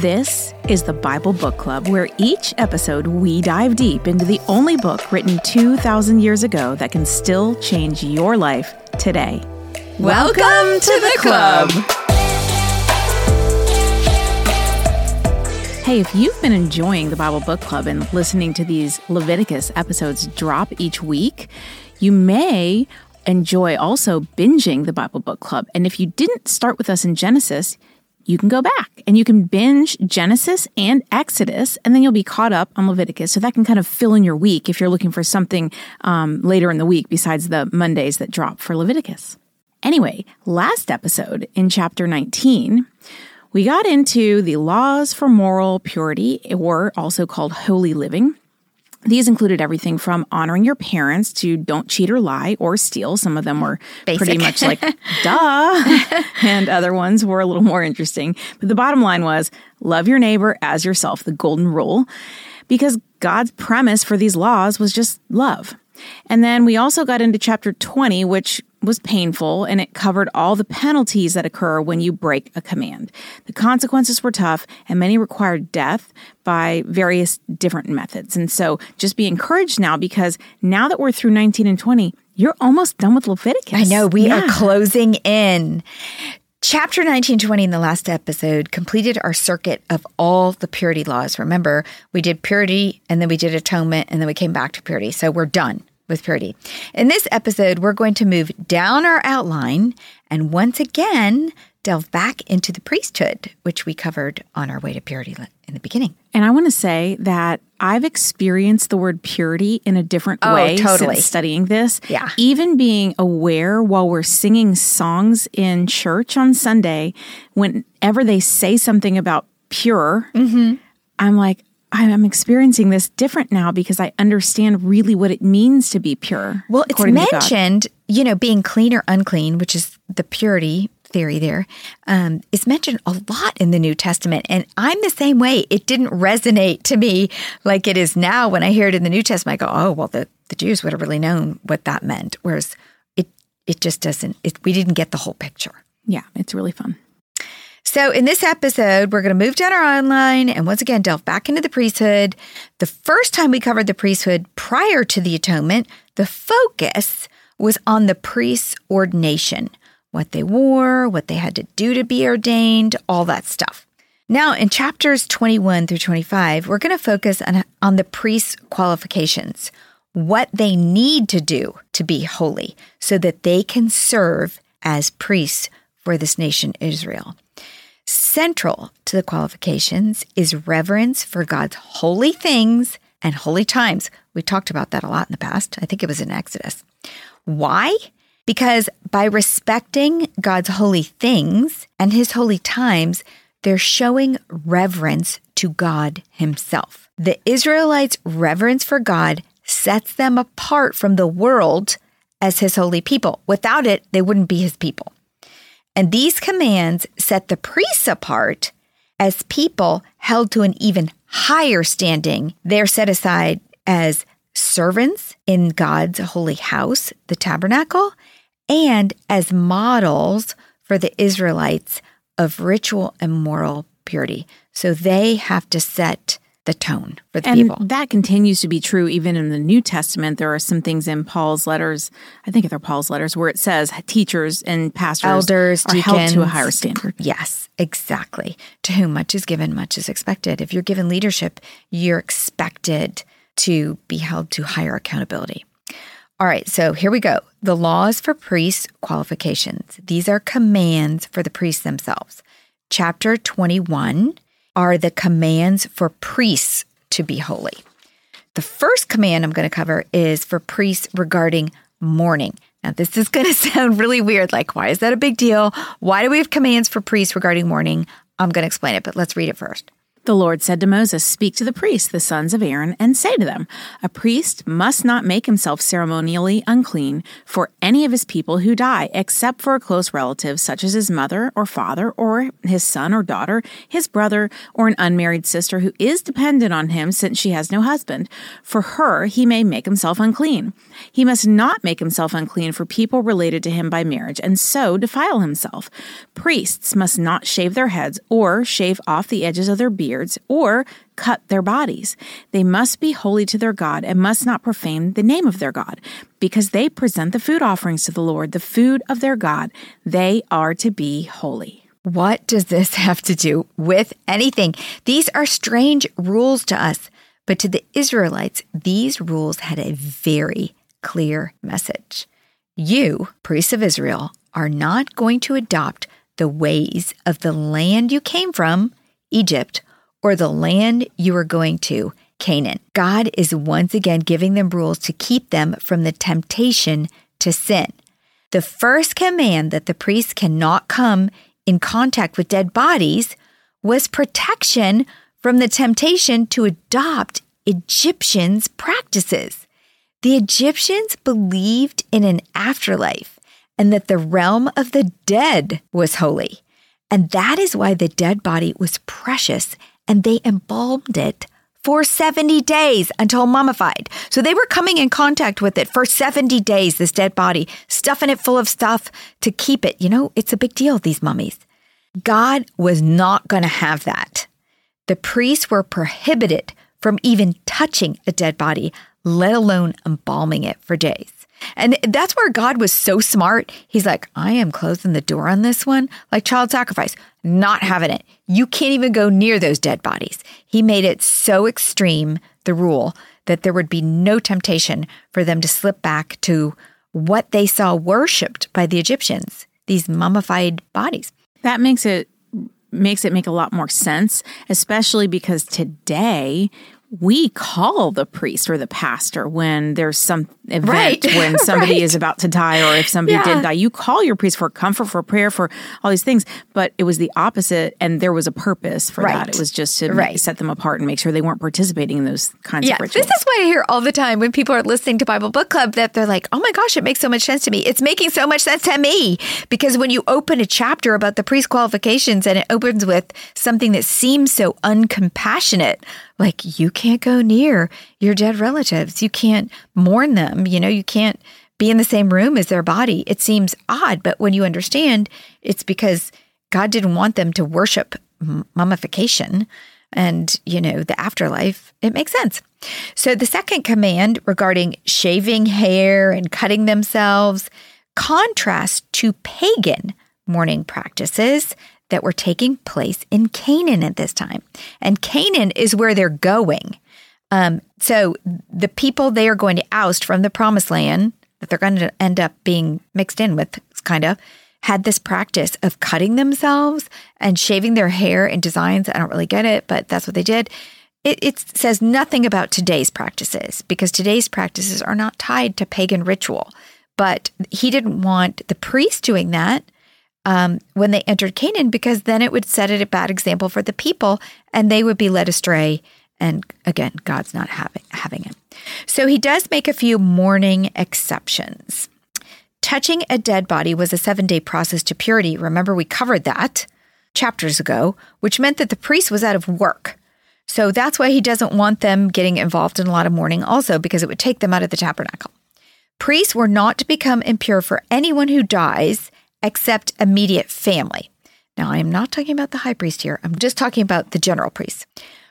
This is the Bible Book Club, where each episode we dive deep into the only book written 2,000 years ago that can still change your life today. Welcome to the club. Hey, if you've been enjoying the Bible Book Club and listening to these Leviticus episodes drop each week, you may enjoy also binging the Bible Book Club. And if you didn't start with us in Genesis, you can go back and you can binge Genesis and Exodus, and then you'll be caught up on Leviticus. So that can kind of fill in your week if you're looking for something um, later in the week besides the Mondays that drop for Leviticus. Anyway, last episode in chapter 19, we got into the laws for moral purity, or also called holy living. These included everything from honoring your parents to don't cheat or lie or steal. Some of them were Basic. pretty much like, duh. and other ones were a little more interesting. But the bottom line was love your neighbor as yourself, the golden rule, because God's premise for these laws was just love. And then we also got into chapter 20, which was painful and it covered all the penalties that occur when you break a command. The consequences were tough and many required death by various different methods. And so just be encouraged now because now that we're through 19 and 20, you're almost done with Leviticus. I know we Yeah. are closing in. Chapter 1920 in the last episode completed our circuit of all the purity laws. Remember, we did purity and then we did atonement and then we came back to purity. So we're done with purity. In this episode, we're going to move down our outline and once again delve back into the priesthood, which we covered on our way to purity in the beginning. And I want to say that I've experienced the word purity in a different Oh, way totally. since studying this. Yeah. Even being aware while we're singing songs in church on Sunday, whenever they say something about pure, Mm-hmm. I'm like, I'm experiencing this different now because I understand really what it means to be pure. Well, it's according to God. mentioned, you know, being clean or unclean, which is the purity theory there, um, is mentioned a lot in the New Testament. And I'm the same way. It didn't resonate to me like it is now when I hear it in the New Testament. I go, oh, well, the, the Jews would have really known what that meant. Whereas it, it just doesn't, it, we didn't get the whole picture. Yeah, it's really fun. So, in this episode, we're going to move down our online and once again delve back into the priesthood. The first time we covered the priesthood prior to the atonement, the focus was on the priest's ordination what they wore, what they had to do to be ordained, all that stuff. Now, in chapters 21 through 25, we're going to focus on, on the priest's qualifications, what they need to do to be holy so that they can serve as priests for this nation, Israel. Central to the qualifications is reverence for God's holy things and holy times. We talked about that a lot in the past. I think it was in Exodus. Why? Because by respecting God's holy things and his holy times, they're showing reverence to God himself. The Israelites' reverence for God sets them apart from the world as his holy people. Without it, they wouldn't be his people. And these commands set the priests apart as people held to an even higher standing. They're set aside as servants in God's holy house, the tabernacle, and as models for the Israelites of ritual and moral purity. So they have to set the tone for the and people. that continues to be true even in the New Testament. There are some things in Paul's letters, I think they're Paul's letters, where it says teachers and pastors Elders, are held to a higher standard. Yes, exactly. To whom much is given, much is expected. If you're given leadership, you're expected to be held to higher accountability. All right, so here we go. The laws for priests' qualifications. These are commands for the priests themselves. Chapter 21 are the commands for priests to be holy. The first command I'm going to cover is for priests regarding mourning. Now, this is going to sound really weird. Like, why is that a big deal? Why do we have commands for priests regarding mourning? I'm going to explain it, but let's read it first. The Lord said to Moses, Speak to the priests, the sons of Aaron, and say to them, A priest must not make himself ceremonially unclean for any of his people who die, except for a close relative, such as his mother or father, or his son or daughter, his brother, or an unmarried sister who is dependent on him since she has no husband. For her, he may make himself unclean. He must not make himself unclean for people related to him by marriage, and so defile himself. Priests must not shave their heads or shave off the edges of their beards or cut their bodies. They must be holy to their God and must not profane the name of their God, because they present the food offerings to the Lord, the food of their God. They are to be holy. What does this have to do with anything? These are strange rules to us, but to the Israelites, these rules had a very clear message. You, priests of Israel, are not going to adopt the ways of the land you came from, Egypt, or the land you are going to, Canaan. God is once again giving them rules to keep them from the temptation to sin. The first command that the priests cannot come in contact with dead bodies was protection from the temptation to adopt Egyptians' practices. The Egyptians believed in an afterlife and that the realm of the dead was holy. And that is why the dead body was precious and they embalmed it for 70 days until mummified. So they were coming in contact with it for 70 days, this dead body, stuffing it full of stuff to keep it. You know, it's a big deal, these mummies. God was not going to have that. The priests were prohibited from even touching a dead body, let alone embalming it for days. And that's where God was so smart. He's like, I am closing the door on this one, like child sacrifice, not having it. You can't even go near those dead bodies. He made it so extreme, the rule, that there would be no temptation for them to slip back to what they saw worshiped by the Egyptians, these mummified bodies. That makes it makes it make a lot more sense, especially because today we call the priest or the pastor when there's some event right. when somebody right. is about to die or if somebody yeah. did die. You call your priest for comfort, for prayer, for all these things. But it was the opposite, and there was a purpose for right. that. It was just to set them apart and make sure they weren't participating in those kinds yeah, of rituals. This is what I hear all the time when people are listening to Bible Book Club that they're like, oh my gosh, it makes so much sense to me. It's making so much sense to me. Because when you open a chapter about the priest qualifications and it opens with something that seems so uncompassionate, like you can't go near your dead relatives. You can't mourn them. You know, you can't be in the same room as their body. It seems odd, but when you understand, it's because God didn't want them to worship mummification and, you know, the afterlife. It makes sense. So the second command regarding shaving hair and cutting themselves contrasts to pagan mourning practices that were taking place in Canaan at this time. And Canaan is where they're going. Um, so the people they are going to oust from the promised land that they're going to end up being mixed in with, kind of, had this practice of cutting themselves and shaving their hair in designs. I don't really get it, but that's what they did. It, it says nothing about today's practices because today's practices are not tied to pagan ritual. But he didn't want the priest doing that um, when they entered Canaan because then it would set it a bad example for the people and they would be led astray. And again, God's not having, having it. So he does make a few mourning exceptions. Touching a dead body was a seven day process to purity. Remember, we covered that chapters ago, which meant that the priest was out of work. So that's why he doesn't want them getting involved in a lot of mourning, also because it would take them out of the tabernacle. Priests were not to become impure for anyone who dies except immediate family. Now, I am not talking about the high priest here, I'm just talking about the general priest.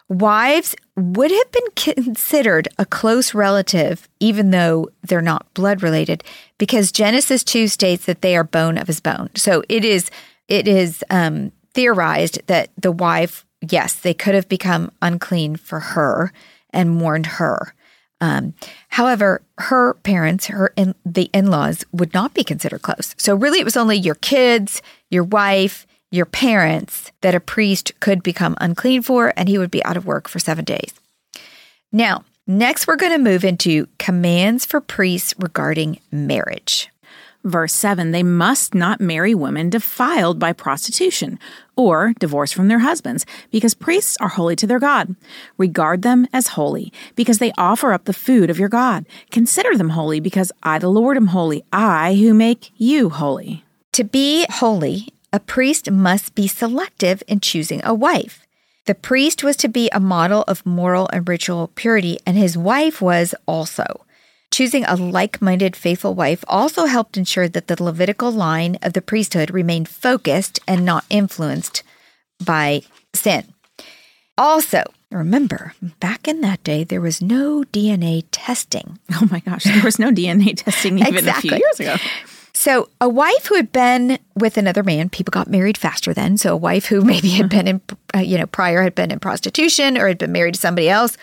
Wives would have been considered a close relative, even though they're not blood related, because Genesis 2 states that they are bone of his bone. So it is, it is um, theorized that the wife, yes, they could have become unclean for her and mourned her. Um, however, her parents, her in, the in-laws, would not be considered close. So really, it was only your kids, your wife, your parents that a priest could become unclean for, and he would be out of work for seven days. Now, next, we're going to move into commands for priests regarding marriage. Verse 7 They must not marry women defiled by prostitution or divorced from their husbands, because priests are holy to their God. Regard them as holy, because they offer up the food of your God. Consider them holy, because I, the Lord, am holy, I who make you holy. To be holy, a priest must be selective in choosing a wife. The priest was to be a model of moral and ritual purity, and his wife was also. Choosing a like minded, faithful wife also helped ensure that the Levitical line of the priesthood remained focused and not influenced by sin. Also, remember, back in that day, there was no DNA testing. Oh my gosh, there was no DNA testing even exactly. a few years ago. So, a wife who had been with another man, people got married faster then. So, a wife who maybe had been in, uh, you know, prior had been in prostitution or had been married to somebody else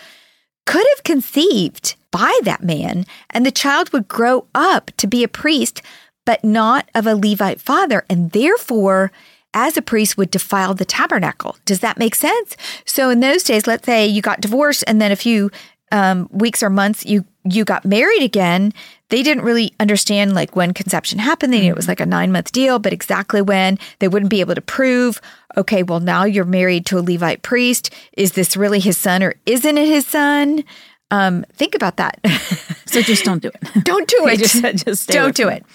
could have conceived by that man, and the child would grow up to be a priest, but not of a Levite father, and therefore, as a priest, would defile the tabernacle. Does that make sense? So, in those days, let's say you got divorced, and then a few um, weeks or months you you got married again they didn't really understand like when conception happened. They knew it was like a nine month deal, but exactly when they wouldn't be able to prove, okay, well, now you're married to a Levite priest. Is this really his son or isn't it his son? Um, think about that. so just don't do it. don't do it. just, just don't do it.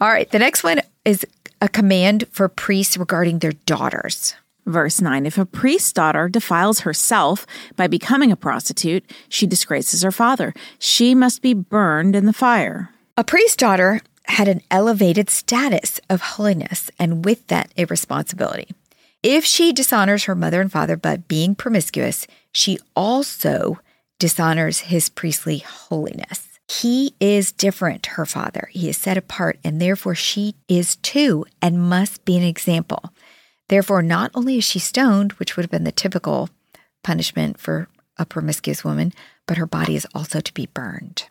All right. The next one is a command for priests regarding their daughters. Verse 9 If a priest's daughter defiles herself by becoming a prostitute, she disgraces her father. She must be burned in the fire. A priest's daughter had an elevated status of holiness and with that a responsibility. If she dishonors her mother and father by being promiscuous, she also dishonors his priestly holiness. He is different, her father. He is set apart, and therefore she is too, and must be an example. Therefore, not only is she stoned, which would have been the typical punishment for a promiscuous woman, but her body is also to be burned.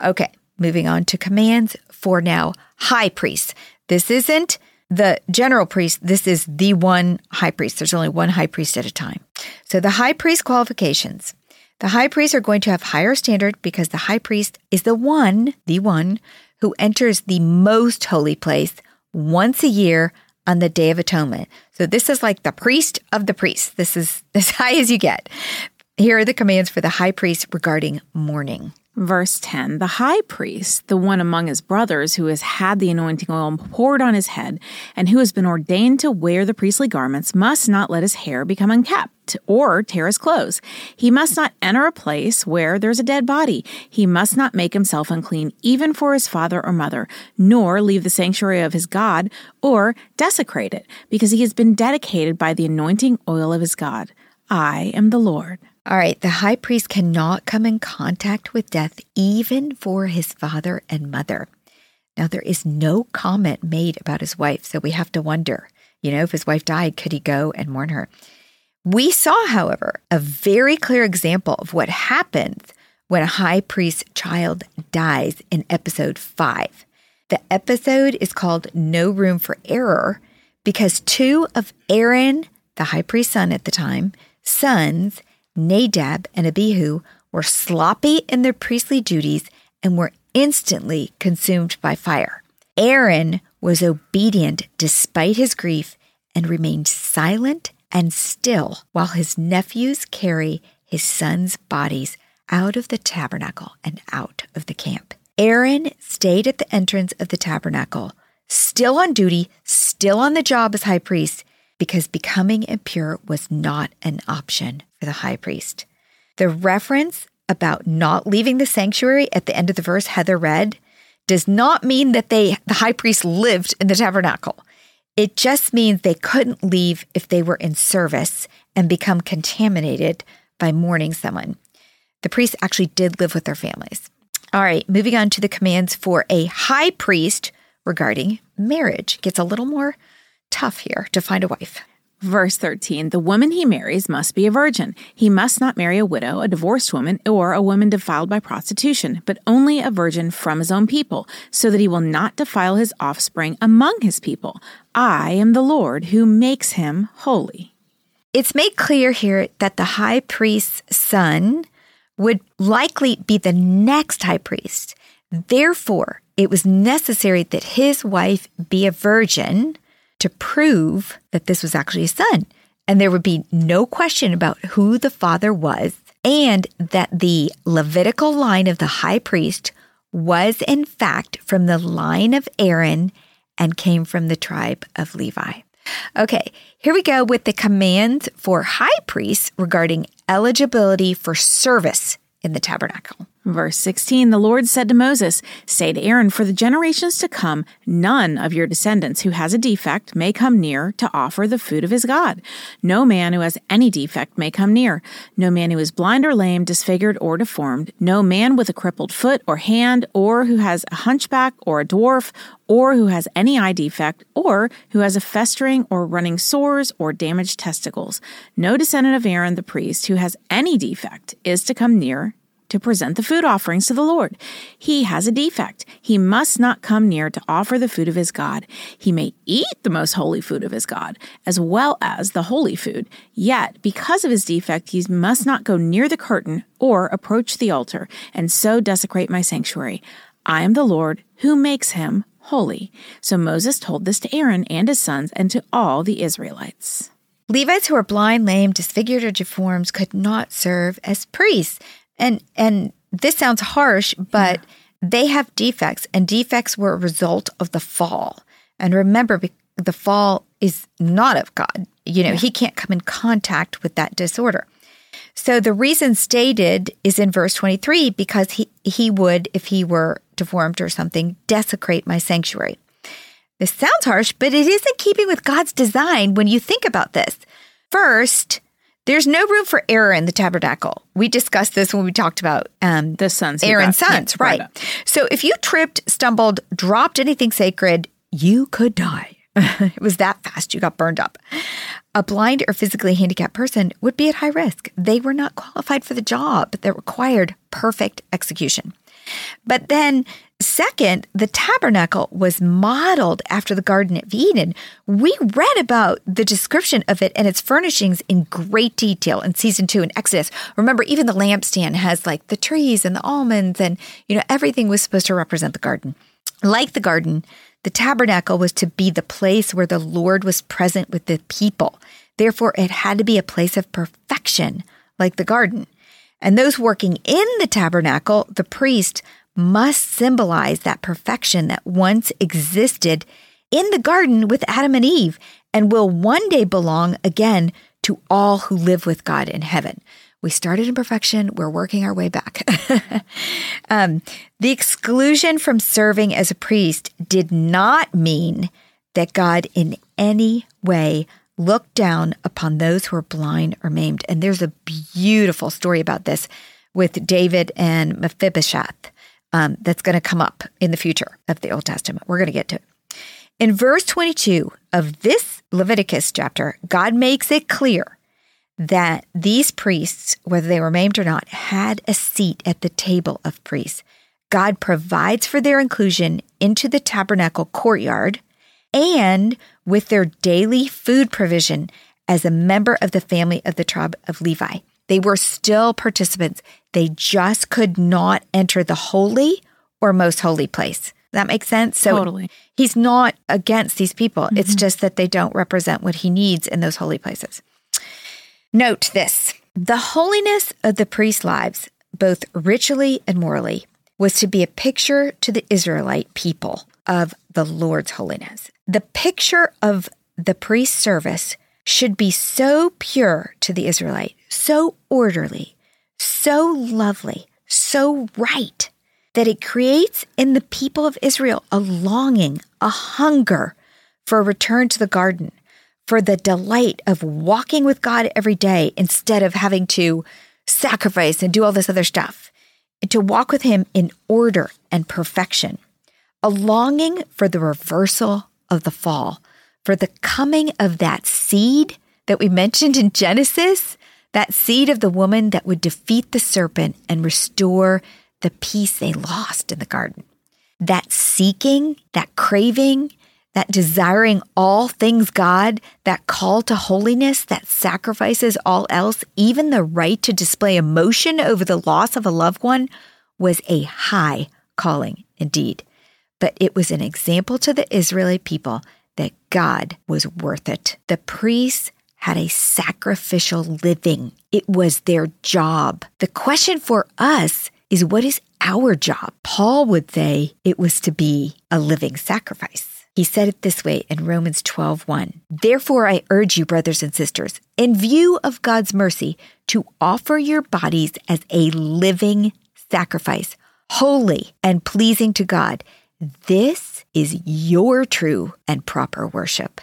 Okay, moving on to commands for now high priests. This isn't the general priest, this is the one high priest. There's only one high priest at a time. So the high priest qualifications. The high priests are going to have higher standard because the high priest is the one, the one who enters the most holy place once a year on the Day of Atonement. So this is like the priest of the priests. This is as high as you get. Here are the commands for the high priest regarding mourning. Verse 10 The high priest, the one among his brothers who has had the anointing oil poured on his head and who has been ordained to wear the priestly garments, must not let his hair become unkempt or tear his clothes. He must not enter a place where there's a dead body. He must not make himself unclean, even for his father or mother, nor leave the sanctuary of his God or desecrate it, because he has been dedicated by the anointing oil of his God. I am the Lord. All right, the high priest cannot come in contact with death even for his father and mother. Now, there is no comment made about his wife, so we have to wonder, you know, if his wife died, could he go and mourn her? We saw, however, a very clear example of what happens when a high priest's child dies in episode five. The episode is called No Room for Error because two of Aaron, the high priest's son at the time, sons, Nadab and Abihu were sloppy in their priestly duties and were instantly consumed by fire. Aaron was obedient despite his grief and remained silent and still while his nephews carry his sons' bodies out of the tabernacle and out of the camp. Aaron stayed at the entrance of the tabernacle, still on duty, still on the job as high priest, because becoming impure was not an option for the high priest. The reference about not leaving the sanctuary at the end of the verse Heather read does not mean that they the high priest lived in the tabernacle. It just means they couldn't leave if they were in service and become contaminated by mourning someone. The priests actually did live with their families. All right, moving on to the commands for a high priest regarding marriage. Gets a little more tough here to find a wife. Verse 13 The woman he marries must be a virgin. He must not marry a widow, a divorced woman, or a woman defiled by prostitution, but only a virgin from his own people, so that he will not defile his offspring among his people. I am the Lord who makes him holy. It's made clear here that the high priest's son would likely be the next high priest. Therefore, it was necessary that his wife be a virgin to prove that this was actually a son. And there would be no question about who the father was, and that the Levitical line of the high priest was, in fact, from the line of Aaron and came from the tribe of Levi. Okay, here we go with the commands for high priests regarding eligibility for service in the tabernacle. Verse 16 The Lord said to Moses, Say to Aaron, For the generations to come, none of your descendants who has a defect may come near to offer the food of his God. No man who has any defect may come near. No man who is blind or lame, disfigured or deformed. No man with a crippled foot or hand, or who has a hunchback or a dwarf, or who has any eye defect, or who has a festering or running sores or damaged testicles. No descendant of Aaron the priest who has any defect is to come near to present the food offerings to the Lord. He has a defect. He must not come near to offer the food of his God. He may eat the most holy food of his God, as well as the holy food. Yet, because of his defect, he must not go near the curtain or approach the altar, and so desecrate my sanctuary. I am the Lord who makes him holy. So Moses told this to Aaron and his sons and to all the Israelites. Levites who are blind, lame, disfigured, or deformed could not serve as priests. And and this sounds harsh, but yeah. they have defects, and defects were a result of the fall. And remember, the fall is not of God. You know, yeah. he can't come in contact with that disorder. So the reason stated is in verse 23 because he, he would, if he were deformed or something, desecrate my sanctuary. This sounds harsh, but it is in keeping with God's design when you think about this. First, there's no room for error in the tabernacle. We discussed this when we talked about um, the sons, Aaron's sons, yeah, right? right so if you tripped, stumbled, dropped anything sacred, you could die. it was that fast. You got burned up. A blind or physically handicapped person would be at high risk. They were not qualified for the job that required perfect execution. But then Second, the tabernacle was modeled after the Garden of Eden. We read about the description of it and its furnishings in great detail in season two in Exodus. Remember, even the lampstand has like the trees and the almonds, and you know, everything was supposed to represent the garden. Like the garden, the tabernacle was to be the place where the Lord was present with the people. Therefore, it had to be a place of perfection, like the garden. And those working in the tabernacle, the priest, must symbolize that perfection that once existed in the garden with Adam and Eve and will one day belong again to all who live with God in heaven. We started in perfection, we're working our way back. um, the exclusion from serving as a priest did not mean that God in any way looked down upon those who are blind or maimed. And there's a beautiful story about this with David and Mephibosheth um, that's going to come up in the future of the Old Testament. We're going to get to it. In verse 22 of this Leviticus chapter, God makes it clear that these priests, whether they were maimed or not, had a seat at the table of priests. God provides for their inclusion into the tabernacle courtyard and with their daily food provision as a member of the family of the tribe of Levi. They were still participants. They just could not enter the holy or most holy place. That makes sense? So totally. he's not against these people. Mm-hmm. It's just that they don't represent what he needs in those holy places. Note this the holiness of the priest's lives, both ritually and morally, was to be a picture to the Israelite people of the Lord's holiness. The picture of the priest's service should be so pure to the Israelite, so orderly, so lovely, so right, that it creates in the people of Israel a longing, a hunger for a return to the garden, for the delight of walking with God every day instead of having to sacrifice and do all this other stuff, and to walk with Him in order and perfection, a longing for the reversal of the fall for the coming of that seed that we mentioned in Genesis, that seed of the woman that would defeat the serpent and restore the peace they lost in the garden. That seeking, that craving, that desiring all things God, that call to holiness that sacrifices all else, even the right to display emotion over the loss of a loved one, was a high calling indeed. But it was an example to the Israeli people that God was worth it. The priests had a sacrificial living, it was their job. The question for us is what is our job? Paul would say it was to be a living sacrifice. He said it this way in Romans 12:1. Therefore I urge you brothers and sisters, in view of God's mercy, to offer your bodies as a living sacrifice, holy and pleasing to God. This is your true and proper worship.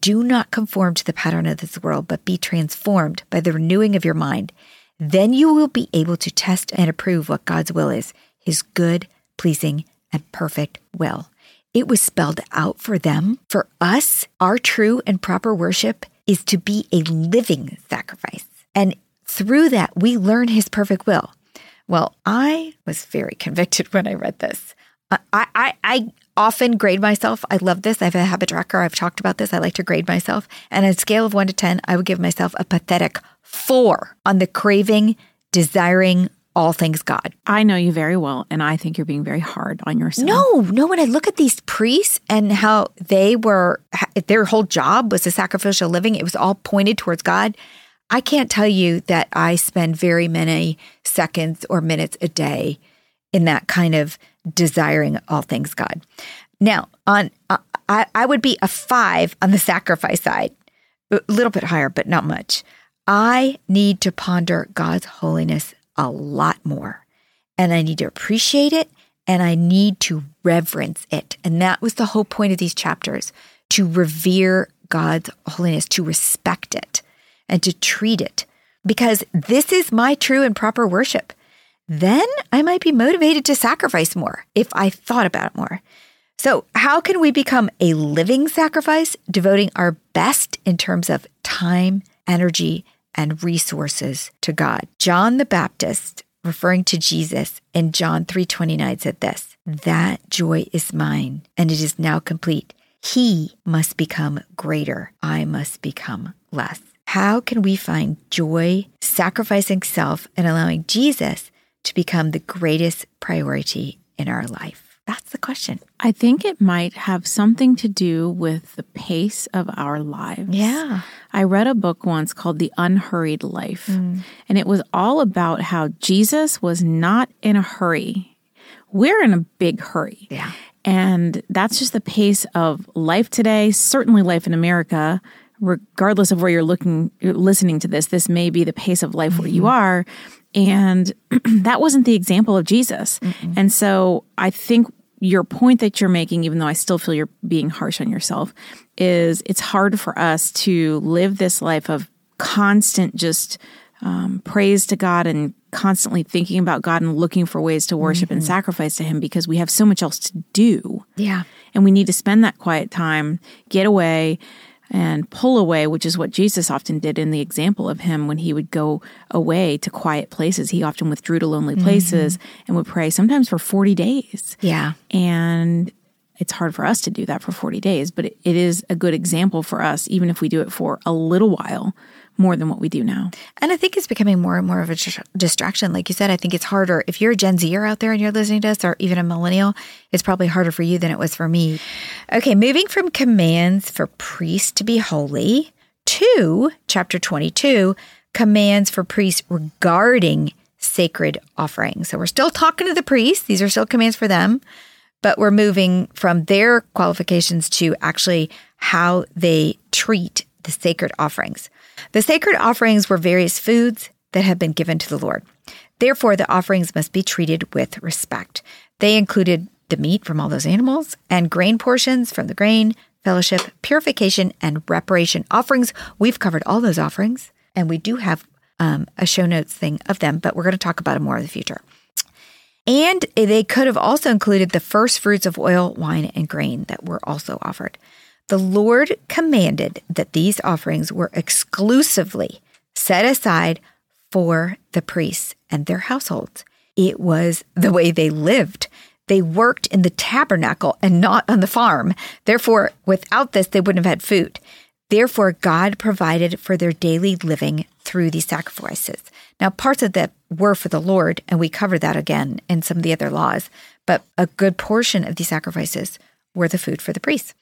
Do not conform to the pattern of this world, but be transformed by the renewing of your mind. Then you will be able to test and approve what God's will is, his good, pleasing, and perfect will. It was spelled out for them. For us, our true and proper worship is to be a living sacrifice. And through that, we learn his perfect will. Well, I was very convicted when I read this. I, I, I often grade myself. I love this. I have a habit tracker. I've talked about this. I like to grade myself. And on a scale of one to 10, I would give myself a pathetic four on the craving, desiring all things God. I know you very well, and I think you're being very hard on yourself. No, no. When I look at these priests and how they were, their whole job was a sacrificial living, it was all pointed towards God. I can't tell you that I spend very many seconds or minutes a day in that kind of desiring all things God. Now, on uh, I, I would be a five on the sacrifice side, a little bit higher, but not much. I need to ponder God's holiness a lot more, and I need to appreciate it, and I need to reverence it. And that was the whole point of these chapters to revere God's holiness, to respect it, and to treat it, because this is my true and proper worship then I might be motivated to sacrifice more if I thought about it more. So, how can we become a living sacrifice, devoting our best in terms of time, energy, and resources to God? John the Baptist, referring to Jesus in John 3:29 said this, "That joy is mine, and it is now complete. He must become greater, I must become less." How can we find joy sacrificing self and allowing Jesus to become the greatest priority in our life? That's the question. I think it might have something to do with the pace of our lives. Yeah. I read a book once called The Unhurried Life, mm. and it was all about how Jesus was not in a hurry. We're in a big hurry. Yeah. And that's just the pace of life today, certainly life in America. Regardless of where you're looking, listening to this, this may be the pace of life mm-hmm. where you mm-hmm. are. And that wasn't the example of Jesus. Mm-mm. And so I think your point that you're making, even though I still feel you're being harsh on yourself, is it's hard for us to live this life of constant just um, praise to God and constantly thinking about God and looking for ways to worship mm-hmm. and sacrifice to Him because we have so much else to do. Yeah. And we need to spend that quiet time, get away, and pull away, which is what Jesus often did in the example of him when he would go away to quiet places. He often withdrew to lonely places mm-hmm. and would pray sometimes for 40 days. Yeah. And it's hard for us to do that for 40 days, but it, it is a good example for us, even if we do it for a little while more than what we do now. And I think it's becoming more and more of a distraction. Like you said, I think it's harder. If you're a Gen Zer out there and you're listening to us, or even a millennial, it's probably harder for you than it was for me. Okay, moving from commands for priests to be holy to chapter 22, commands for priests regarding sacred offerings. So we're still talking to the priests, these are still commands for them. But we're moving from their qualifications to actually how they treat the sacred offerings. The sacred offerings were various foods that had been given to the Lord. Therefore, the offerings must be treated with respect. They included the meat from all those animals and grain portions from the grain, fellowship, purification, and reparation offerings. We've covered all those offerings, and we do have um, a show notes thing of them, but we're going to talk about them more in the future. And they could have also included the first fruits of oil, wine, and grain that were also offered. The Lord commanded that these offerings were exclusively set aside for the priests and their households. It was the way they lived. They worked in the tabernacle and not on the farm. Therefore, without this, they wouldn't have had food. Therefore, God provided for their daily living through these sacrifices. Now, parts of that were for the Lord, and we cover that again in some of the other laws, but a good portion of these sacrifices were the food for the priests.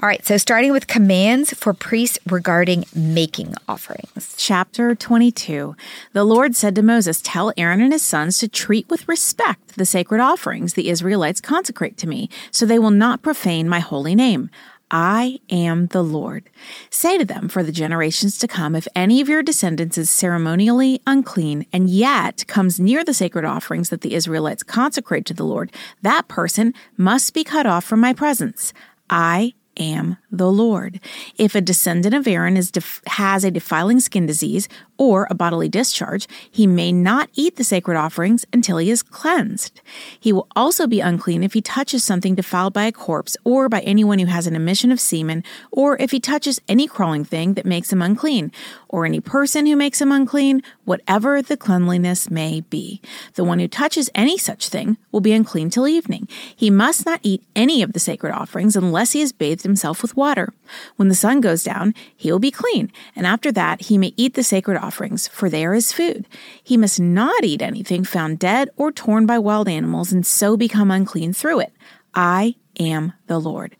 All right, so starting with commands for priests regarding making offerings. Chapter 22 The Lord said to Moses, Tell Aaron and his sons to treat with respect the sacred offerings the Israelites consecrate to me, so they will not profane my holy name. I am the Lord. Say to them for the generations to come, if any of your descendants is ceremonially unclean and yet comes near the sacred offerings that the Israelites consecrate to the Lord, that person must be cut off from my presence. I am the Lord. If a descendant of Aaron def- has a defiling skin disease or a bodily discharge, he may not eat the sacred offerings until he is cleansed. He will also be unclean if he touches something defiled by a corpse or by anyone who has an emission of semen, or if he touches any crawling thing that makes him unclean, or any person who makes him unclean, whatever the cleanliness may be. The one who touches any such thing will be unclean till evening. He must not eat any of the sacred offerings unless he has bathed himself with water. When the sun goes down, he will be clean, and after that he may eat the sacred offerings, for they are his food. He must not eat anything found dead or torn by wild animals, and so become unclean through it. I am the Lord.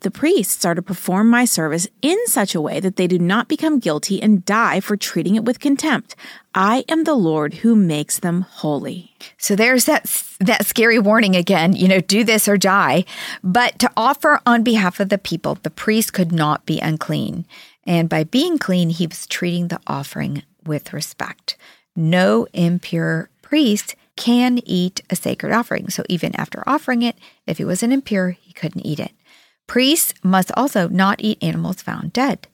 The priests are to perform my service in such a way that they do not become guilty and die for treating it with contempt. I am the Lord who makes them holy. So there's that that scary warning again, you know, do this or die. But to offer on behalf of the people, the priest could not be unclean. And by being clean, he was treating the offering with respect. No impure priest can eat a sacred offering. So even after offering it, if he wasn't impure, he couldn't eat it. Priests must also not eat animals found dead.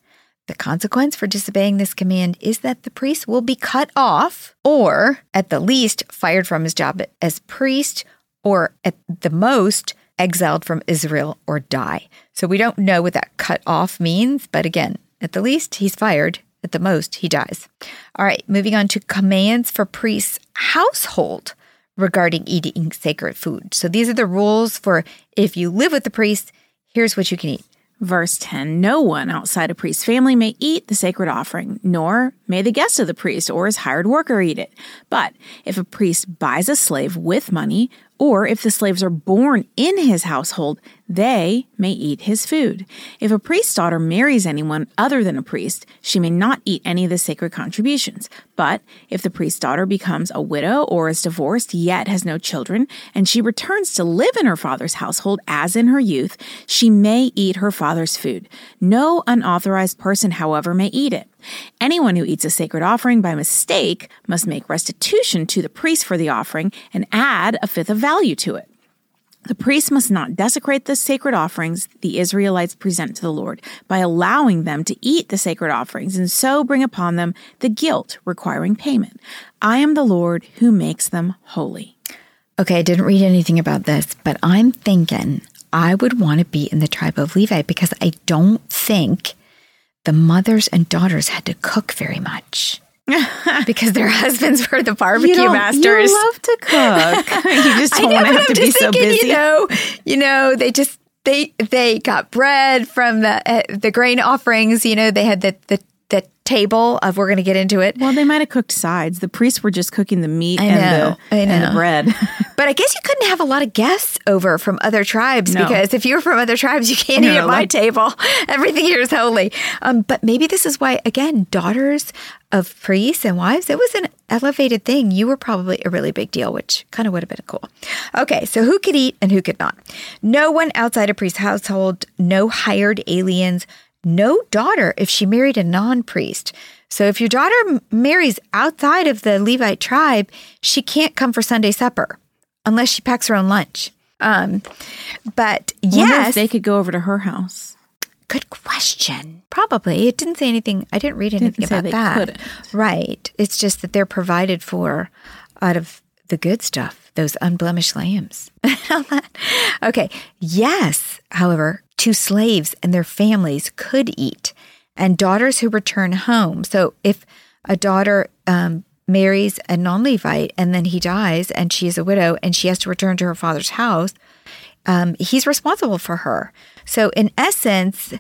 The consequence for disobeying this command is that the priest will be cut off, or at the least, fired from his job as priest, or at the most, exiled from Israel or die. So we don't know what that cut off means, but again, at the least, he's fired. At the most, he dies. All right, moving on to commands for priests' household regarding eating sacred food. So these are the rules for if you live with the priest, here's what you can eat. Verse 10 No one outside a priest's family may eat the sacred offering, nor may the guest of the priest or his hired worker eat it. But if a priest buys a slave with money, or if the slaves are born in his household, they may eat his food. If a priest's daughter marries anyone other than a priest, she may not eat any of the sacred contributions. But if the priest's daughter becomes a widow or is divorced yet has no children, and she returns to live in her father's household as in her youth, she may eat her father's food. No unauthorized person, however, may eat it. Anyone who eats a sacred offering by mistake must make restitution to the priest for the offering and add a fifth of value to it. The priest must not desecrate the sacred offerings the Israelites present to the Lord by allowing them to eat the sacred offerings and so bring upon them the guilt requiring payment. I am the Lord who makes them holy. Okay, I didn't read anything about this, but I'm thinking I would want to be in the tribe of Levi because I don't think the mothers and daughters had to cook very much. because their husbands were the barbecue you masters. You love to cook. you just don't want to have to be thinking, so busy. You know, you know, they just they they got bread from the uh, the grain offerings. You know, they had the the table of we're going to get into it. Well, they might have cooked sides. The priests were just cooking the meat I and, the, know. and the bread. But I guess you couldn't have a lot of guests over from other tribes No. because if you're from other tribes, you can't No, eat at my like- table. Everything here is holy. Um, but maybe this is why, again, daughters of priests and wives, it was an elevated thing. You were probably a really big deal, which kind of would have been cool. Okay, so who could eat and who could not? No one outside a priest's household, no hired aliens, no daughter if she married a non priest. So if your daughter m- marries outside of the Levite tribe, she can't come for Sunday supper unless she packs her own lunch. Um, but yes, they could go over to her house. good question. Probably. It didn't say anything. I didn't read anything say about that. couldn't. Right. It's just that they're provided for out of the good stuff, those unblemished lambs. okay. Yes. However, two slaves and their families could eat, and daughters who return home. So if a daughter um, marries a non Levite and then he dies and she is a widow and she has to return to her father's house, um, he's responsible for her. So, in essence,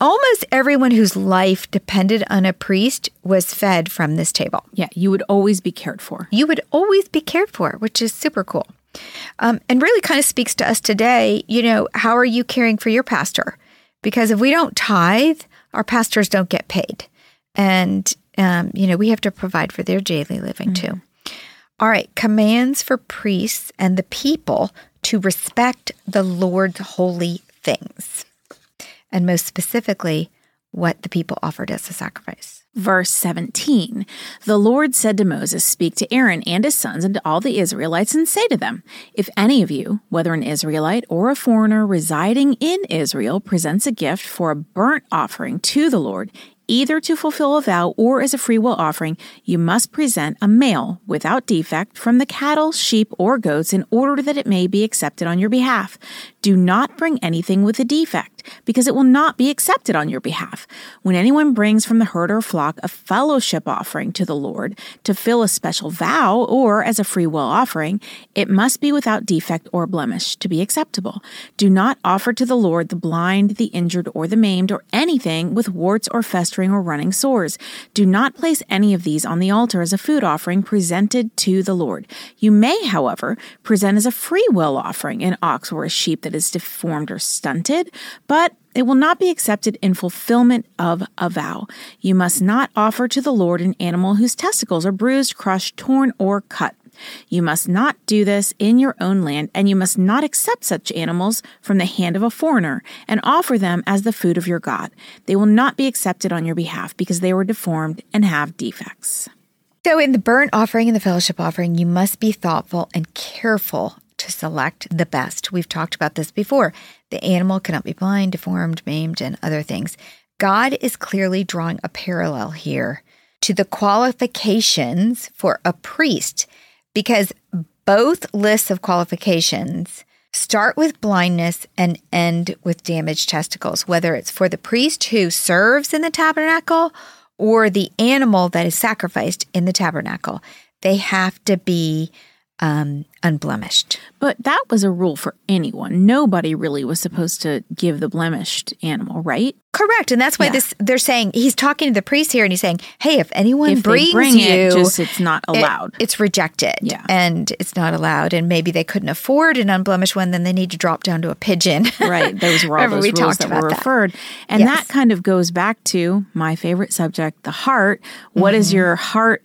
almost everyone whose life depended on a priest was fed from this table. Yeah, you would always be cared for. You would always be cared for, which is super cool. Um, and really kind of speaks to us today. You know, how are you caring for your pastor? Because if we don't tithe, our pastors don't get paid. And, um, you know, we have to provide for their daily living mm-hmm. too. All right, commands for priests and the people to respect the Lord's holy things and most specifically, what the people offered as a sacrifice. Verse 17 The Lord said to Moses, Speak to Aaron and his sons and to all the Israelites, and say to them, If any of you, whether an Israelite or a foreigner residing in Israel, presents a gift for a burnt offering to the Lord, either to fulfill a vow or as a freewill offering, you must present a male without defect from the cattle, sheep, or goats in order that it may be accepted on your behalf. Do not bring anything with a defect because it will not be accepted on your behalf. When anyone brings from the herd or flock a fellowship offering to the Lord to fill a special vow or as a free will offering, it must be without defect or blemish to be acceptable. Do not offer to the Lord the blind, the injured, or the maimed, or anything with warts or festering or running sores. Do not place any of these on the altar as a food offering presented to the Lord. You may, however, present as a free will offering an ox or a sheep that is deformed or stunted, but it will not be accepted in fulfillment of a vow. You must not offer to the Lord an animal whose testicles are bruised, crushed, torn, or cut. You must not do this in your own land, and you must not accept such animals from the hand of a foreigner and offer them as the food of your God. They will not be accepted on your behalf because they were deformed and have defects. So, in the burnt offering and the fellowship offering, you must be thoughtful and careful to select the best. We've talked about this before. The animal cannot be blind, deformed, maimed, and other things. God is clearly drawing a parallel here to the qualifications for a priest because both lists of qualifications start with blindness and end with damaged testicles, whether it's for the priest who serves in the tabernacle or the animal that is sacrificed in the tabernacle. They have to be um, unblemished. But that was a rule for anyone. Nobody really was supposed to give the blemished animal, right? Correct, and that's why yeah. this they're saying he's talking to the priest here, and he's saying, "Hey, if anyone if brings bring you, it, just it's not allowed. It, it's rejected, yeah. and it's not allowed. And maybe they couldn't afford an unblemished one, then they need to drop down to a pigeon. right, those were all those we rules that were referred, that. and yes. that kind of goes back to my favorite subject, the heart. What mm-hmm. is your heart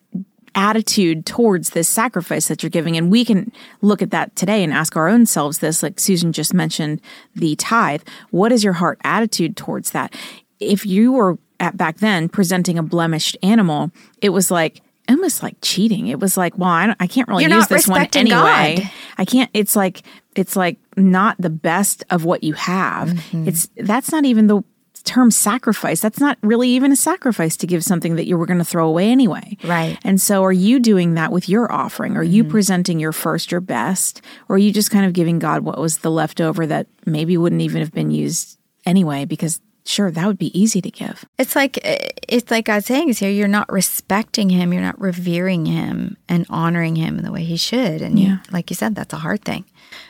attitude towards this sacrifice that you're giving. And we can look at that today and ask our own selves this, like Susan just mentioned the tithe. What is your heart attitude towards that? If you were at back then presenting a blemished animal, it was like, almost like cheating. It was like, well, I, I can't really You're use this one anyway. God. I can't. It's like it's like not the best of what you have. Mm-hmm. It's that's not even the term sacrifice, that's not really even a sacrifice to give something that you were going to throw away anyway. Right. And so are you doing that with your offering? Are mm-hmm. you presenting your first, your best? Or are you just kind of giving God what was the leftover that maybe wouldn't even have been used anyway because sure that would be easy to give it's like it's like god's saying is here you're not respecting him you're not revering him and honoring him in the way he should and yeah. you, like you said that's a hard thing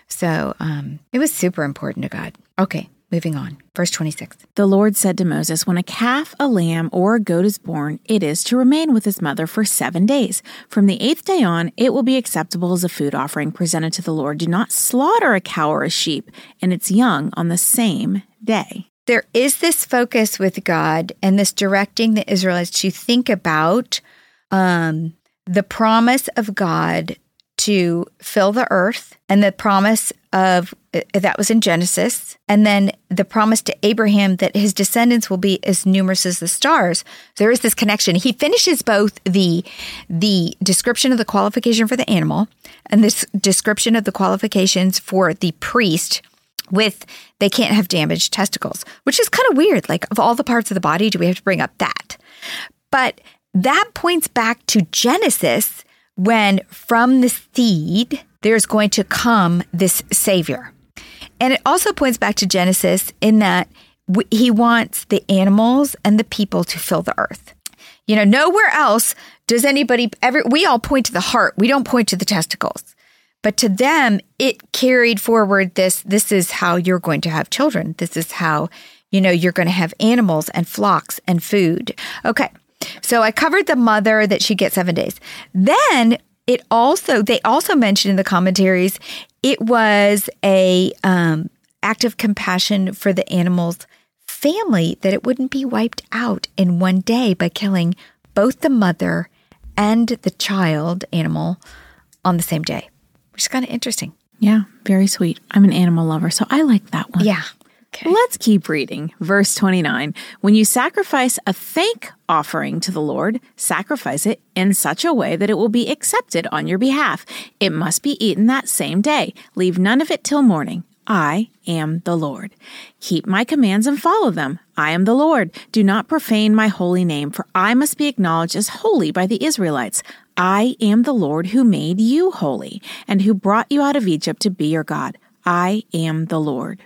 so um, it was super important to god okay Moving on. Verse 26. The Lord said to Moses, When a calf, a lamb, or a goat is born, it is to remain with its mother for seven days. From the eighth day on, it will be acceptable as a food offering presented to the Lord. Do not slaughter a cow or a sheep and its young on the same day. There is this focus with God and this directing the Israelites to think about um, the promise of God to fill the earth and the promise of Uh, that was in Genesis, and then the promise to Abraham that his descendants will be as numerous as the stars. There is this connection. He finishes both the the description of the qualification for the animal and this description of the qualifications for the priest with they can't have damaged testicles, which is kind of weird. Like of all the parts of the body, do we have to bring up that? But that points back to Genesis when from the seed there's going to come this Savior. And it also points back to Genesis in that he wants the animals and the people to fill the earth. You know, nowhere else does anybody ever, we all point to the heart, we don't point to the testicles. But to them, it carried forward this this is how you're going to have children. This is how you know, you're going to have animals and flocks and food. Okay. So I covered the mother that she gets seven days. Then it also, they also mentioned in the commentaries, it was a um, act of compassion for the animal's family that it wouldn't be wiped out in one day by killing both the mother and the child animal on the same day, which is kind of interesting. Yeah, very sweet. I'm an animal lover, so I like that one. Yeah. Okay. Let's keep reading. Verse 29. When you sacrifice a thank offering to the Lord, sacrifice it in such a way that it will be accepted on your behalf. It must be eaten that same day. Leave none of it till morning. I am the Lord. Keep my commands and follow them. I am the Lord. Do not profane my holy name, for I must be acknowledged as holy by the Israelites. I am the Lord who made you holy and who brought you out of Egypt to be your God. I am the Lord.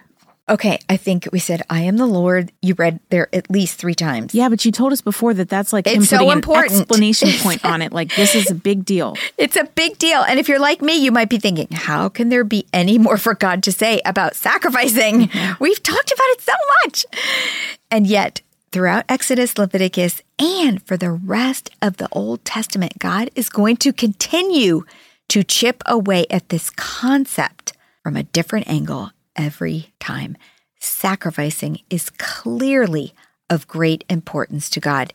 Okay, I think we said, I am the Lord. You read there at least three times. Yeah, but you told us before that that's like him It's so important. explanation point on it. Like this is a big deal. It's a big deal. And if you're like me, you might be thinking, how can there be any more for God to say about sacrificing? Mm-hmm. We've talked about it so much. And yet, throughout Exodus, Leviticus, and for the rest of the Old Testament, God is going to continue to chip away at this concept from a different angle every time. Sacrificing is clearly of great importance to God.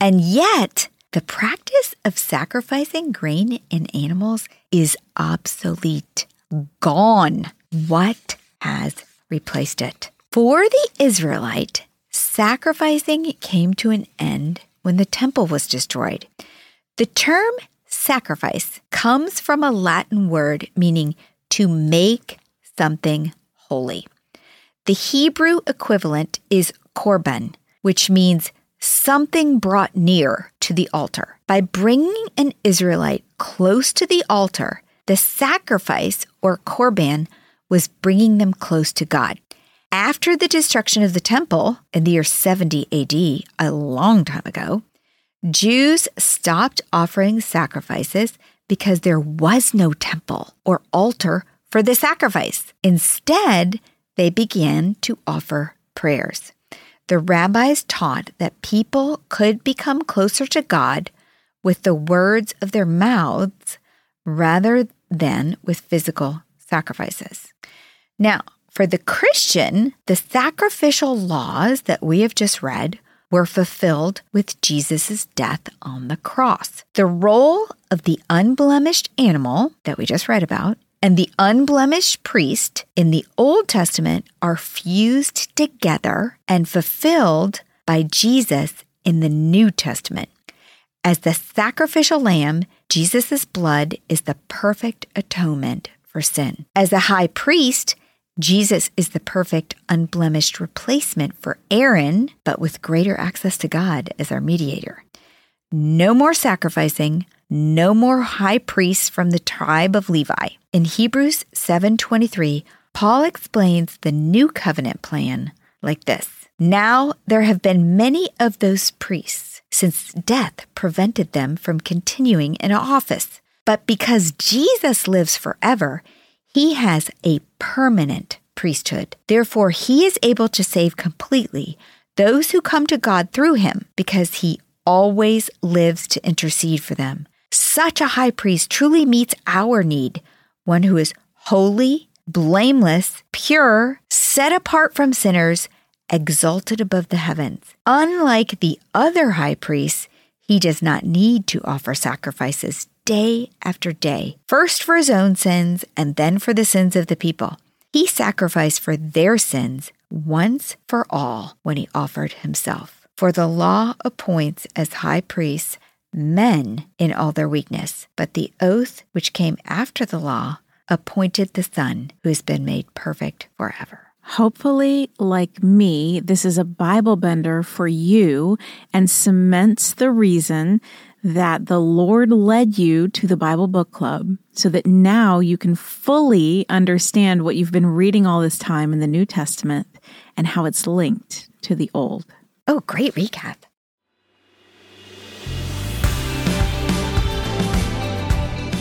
And yet, the practice of sacrificing grain and animals is obsolete, gone. What has replaced it? For the Israelite, sacrificing came to an end when the temple was destroyed. The term sacrifice comes from a Latin word meaning to make something holy. The Hebrew equivalent is korban, which means something brought near to the altar. By bringing an Israelite close to the altar, the sacrifice or korban was bringing them close to God. After the destruction of the temple in the year 70 AD, a long time ago, Jews stopped offering sacrifices because there was no temple or altar for the sacrifice. Instead, they began to offer prayers. The rabbis taught that people could become closer to God with the words of their mouths rather than with physical sacrifices. Now, for the Christian, the sacrificial laws that we have just read were fulfilled with Jesus' death on the cross. The role of the unblemished animal that we just read about and the unblemished priest in the Old Testament are fused together and fulfilled by Jesus in the New Testament. As the sacrificial lamb, Jesus' blood is the perfect atonement for sin. As a high priest, Jesus is the perfect, unblemished replacement for Aaron, but with greater access to God as our mediator. No more sacrificing, no more high priests from the tribe of Levi. In Hebrews 7:23, Paul explains the new covenant plan like this. Now there have been many of those priests since death prevented them from continuing in office. But because Jesus lives forever, he has a permanent priesthood. Therefore, he is able to save completely those who come to God through him because he always lives to intercede for them. Such a high priest truly meets our need, one who is holy, blameless, pure, set apart from sinners, exalted above the heavens. Unlike the other high priests, he does not need to offer sacrifices day after day, first for his own sins and then for the sins of the people. He sacrificed for their sins once for all when he offered himself. For the law appoints as high priests men in all their weakness, but the oath which came after the law appointed the Son who has been made perfect forever. Hopefully, like me, this is a Bible bender for you and cements the reason that the Lord led you to the Bible Book Club so that now you can fully understand what you've been reading all this time in the New Testament and how it's linked to the Old. Oh, great recap.